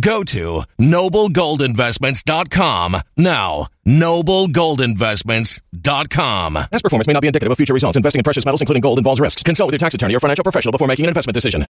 Go to noblegoldinvestments.com now. Noblegoldinvestments.com. Past performance may not be indicative of future results. Investing in precious metals, including gold, involves risks. Consult with your tax attorney or financial professional before making an investment decision.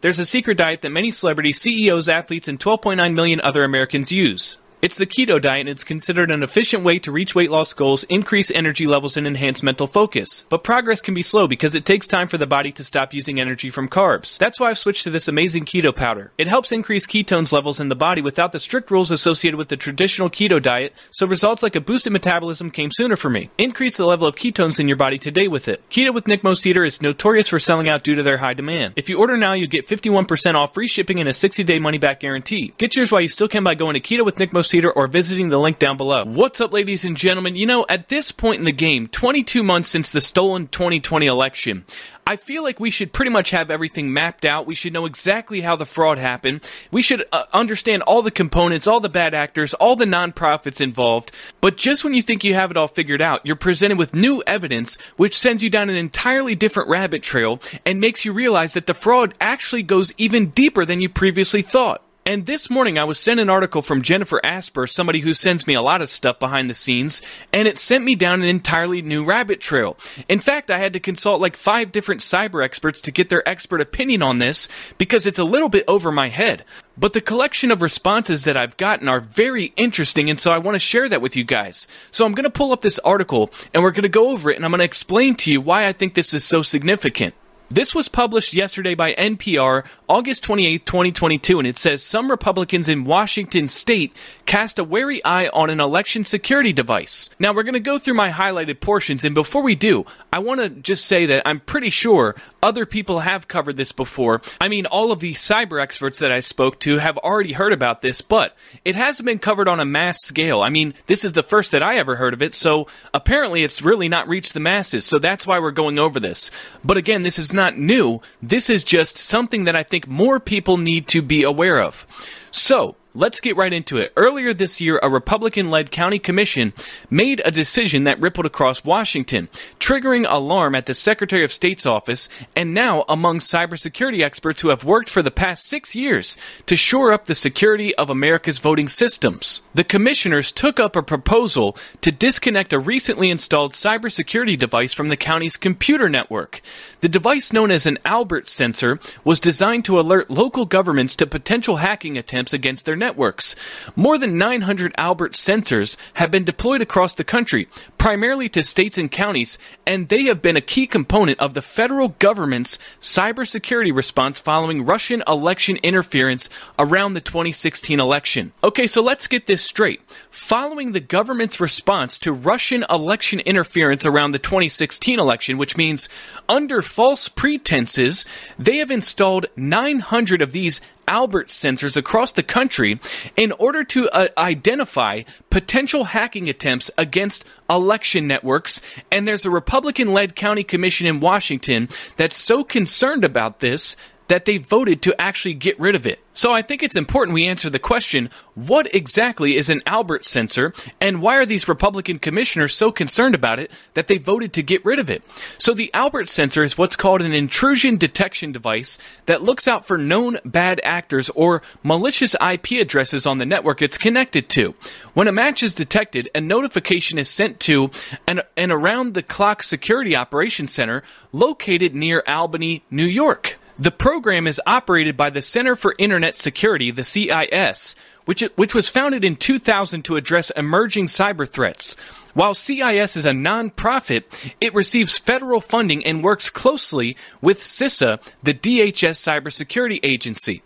There's a secret diet that many celebrities, CEOs, athletes, and 12.9 million other Americans use. It's the keto diet and it's considered an efficient way to reach weight loss goals, increase energy levels, and enhance mental focus. But progress can be slow because it takes time for the body to stop using energy from carbs. That's why I've switched to this amazing keto powder. It helps increase ketones levels in the body without the strict rules associated with the traditional keto diet, so results like a boosted metabolism came sooner for me. Increase the level of ketones in your body today with it. Keto with Nick Moseder is notorious for selling out due to their high demand. If you order now, you get 51% off free shipping and a 60 day money back guarantee. Get yours while you still can by going to ketowithnickmoseder Cedar or visiting the link down below. What's up, ladies and gentlemen? You know, at this point in the game, 22 months since the stolen 2020 election, I feel like we should pretty much have everything mapped out. We should know exactly how the fraud happened. We should uh, understand all the components, all the bad actors, all the nonprofits involved. But just when you think you have it all figured out, you're presented with new evidence which sends you down an entirely different rabbit trail and makes you realize that the fraud actually goes even deeper than you previously thought. And this morning I was sent an article from Jennifer Asper, somebody who sends me a lot of stuff behind the scenes, and it sent me down an entirely new rabbit trail. In fact, I had to consult like five different cyber experts to get their expert opinion on this because it's a little bit over my head. But the collection of responses that I've gotten are very interesting, and so I want to share that with you guys. So I'm going to pull up this article, and we're going to go over it, and I'm going to explain to you why I think this is so significant. This was published yesterday by NPR, August 28, 2022, and it says some Republicans in Washington state cast a wary eye on an election security device. Now, we're going to go through my highlighted portions, and before we do, I want to just say that I'm pretty sure other people have covered this before. I mean, all of the cyber experts that I spoke to have already heard about this, but it hasn't been covered on a mass scale. I mean, this is the first that I ever heard of it, so apparently it's really not reached the masses, so that's why we're going over this. But again, this is not new. This is just something that I think more people need to be aware of. So, Let's get right into it. Earlier this year, a Republican led county commission made a decision that rippled across Washington, triggering alarm at the Secretary of State's office and now among cybersecurity experts who have worked for the past six years to shore up the security of America's voting systems. The commissioners took up a proposal to disconnect a recently installed cybersecurity device from the county's computer network. The device known as an Albert sensor was designed to alert local governments to potential hacking attempts against their networks. More than 900 Albert sensors have been deployed across the country, primarily to states and counties, and they have been a key component of the federal government's cybersecurity response following Russian election interference around the 2016 election. Okay, so let's get this straight. Following the government's response to Russian election interference around the 2016 election, which means under false pretenses, they have installed 900 of these Albert sensors across the country in order to uh, identify potential hacking attempts against election networks. And there's a Republican led county commission in Washington that's so concerned about this that they voted to actually get rid of it. So I think it's important we answer the question, what exactly is an Albert sensor and why are these Republican commissioners so concerned about it that they voted to get rid of it? So the Albert sensor is what's called an intrusion detection device that looks out for known bad actors or malicious IP addresses on the network it's connected to. When a match is detected, a notification is sent to an, an around the clock security operations center located near Albany, New York. The program is operated by the Center for Internet Security, the CIS, which, which was founded in 2000 to address emerging cyber threats. While CIS is a nonprofit, it receives federal funding and works closely with CISA, the DHS cybersecurity agency.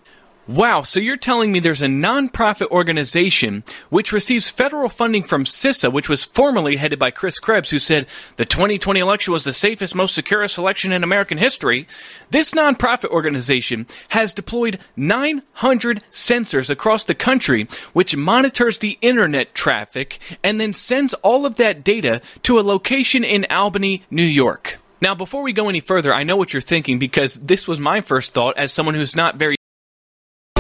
Wow, so you're telling me there's a nonprofit organization which receives federal funding from CISA, which was formerly headed by Chris Krebs, who said the 2020 election was the safest, most securest election in American history. This nonprofit organization has deployed 900 sensors across the country, which monitors the internet traffic and then sends all of that data to a location in Albany, New York. Now, before we go any further, I know what you're thinking because this was my first thought as someone who's not very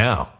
now.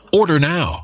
Order now.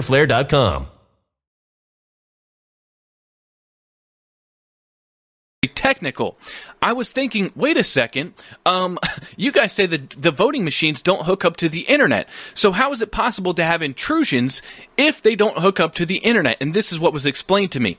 fighterflare.com. technical. I was thinking, wait a second. Um, you guys say that the voting machines don't hook up to the internet. So how is it possible to have intrusions if they don't hook up to the internet? And this is what was explained to me.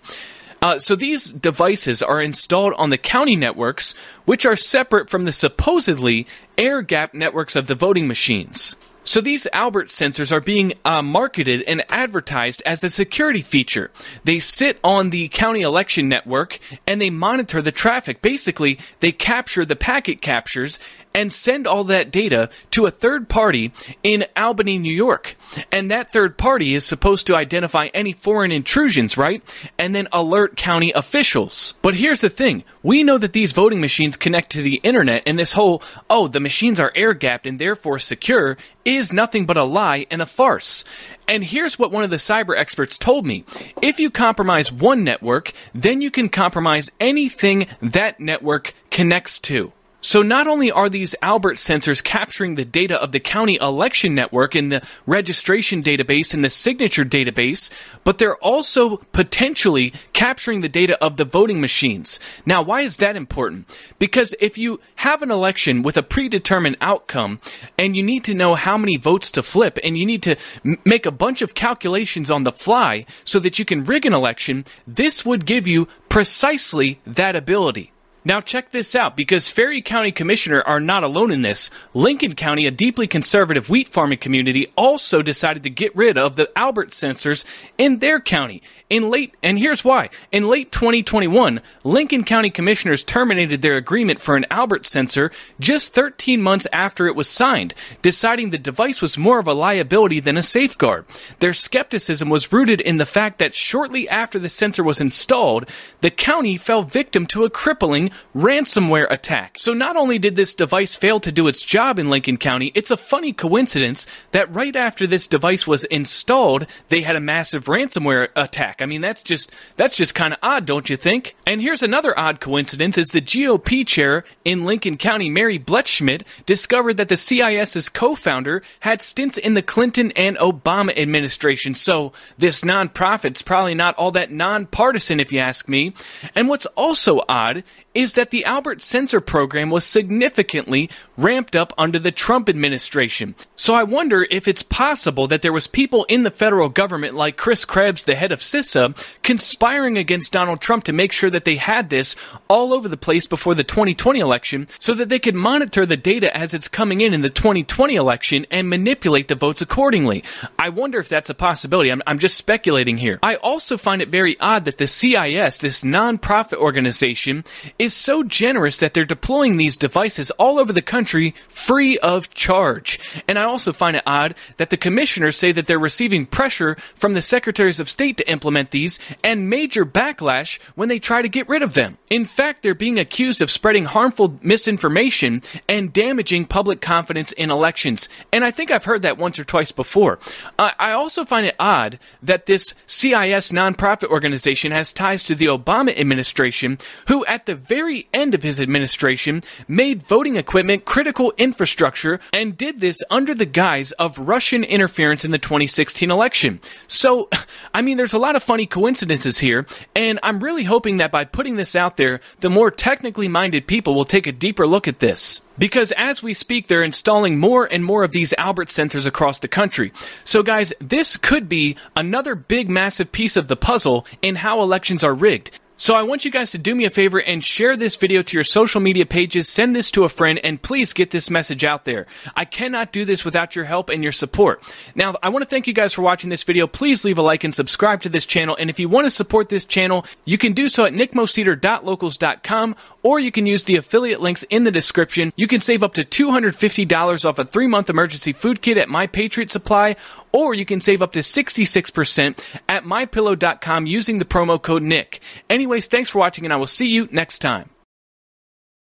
Uh, so these devices are installed on the county networks, which are separate from the supposedly air gap networks of the voting machines. So these Albert sensors are being uh, marketed and advertised as a security feature. They sit on the county election network and they monitor the traffic. Basically, they capture the packet captures and send all that data to a third party in Albany, New York. And that third party is supposed to identify any foreign intrusions, right? And then alert county officials. But here's the thing. We know that these voting machines connect to the internet and this whole, oh, the machines are air gapped and therefore secure is nothing but a lie and a farce. And here's what one of the cyber experts told me. If you compromise one network, then you can compromise anything that network connects to. So not only are these Albert sensors capturing the data of the county election network in the registration database and the signature database, but they're also potentially capturing the data of the voting machines. Now, why is that important? Because if you have an election with a predetermined outcome and you need to know how many votes to flip and you need to m- make a bunch of calculations on the fly so that you can rig an election, this would give you precisely that ability. Now check this out, because Ferry County Commissioner are not alone in this. Lincoln County, a deeply conservative wheat farming community, also decided to get rid of the Albert sensors in their county. In late, and here's why. In late 2021, Lincoln County Commissioners terminated their agreement for an Albert sensor just 13 months after it was signed, deciding the device was more of a liability than a safeguard. Their skepticism was rooted in the fact that shortly after the sensor was installed, the county fell victim to a crippling ransomware attack. So not only did this device fail to do its job in Lincoln County, it's a funny coincidence that right after this device was installed, they had a massive ransomware attack. I mean, that's just that's just kind of odd, don't you think? And here's another odd coincidence is the GOP chair in Lincoln County, Mary Blechschmidt, discovered that the CIS's co-founder had stints in the Clinton and Obama administration. So this nonprofit's probably not all that nonpartisan if you ask me. And what's also odd is that the Albert Sensor program was significantly ramped up under the Trump administration. So I wonder if it's possible that there was people in the federal government like Chris Krebs, the head of CISA, conspiring against Donald Trump to make sure that they had this all over the place before the 2020 election so that they could monitor the data as it's coming in in the 2020 election and manipulate the votes accordingly. I wonder if that's a possibility. I'm, I'm just speculating here. I also find it very odd that the CIS, this nonprofit organization, is so generous that they're deploying these devices all over the country free of charge. And I also find it odd that the commissioners say that they're receiving pressure from the secretaries of state to implement these and major backlash when they try to get rid of them. In fact, they're being accused of spreading harmful misinformation and damaging public confidence in elections. And I think I've heard that once or twice before. Uh, I also find it odd that this CIS nonprofit organization has ties to the Obama administration, who at the very end of his administration made voting equipment critical infrastructure and did this under the guise of Russian interference in the 2016 election. So, I mean, there's a lot of funny coincidences here, and I'm really hoping that by putting this out there, the more technically minded people will take a deeper look at this. Because as we speak, they're installing more and more of these Albert sensors across the country. So guys, this could be another big massive piece of the puzzle in how elections are rigged. So I want you guys to do me a favor and share this video to your social media pages, send this to a friend, and please get this message out there. I cannot do this without your help and your support. Now, I want to thank you guys for watching this video. Please leave a like and subscribe to this channel. And if you want to support this channel, you can do so at nickmoseder.locals.com or you can use the affiliate links in the description. You can save up to $250 off a three month emergency food kit at My Patriot Supply, or you can save up to 66% at mypillow.com using the promo code NICK. Anyways, thanks for watching and I will see you next time.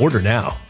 Order now.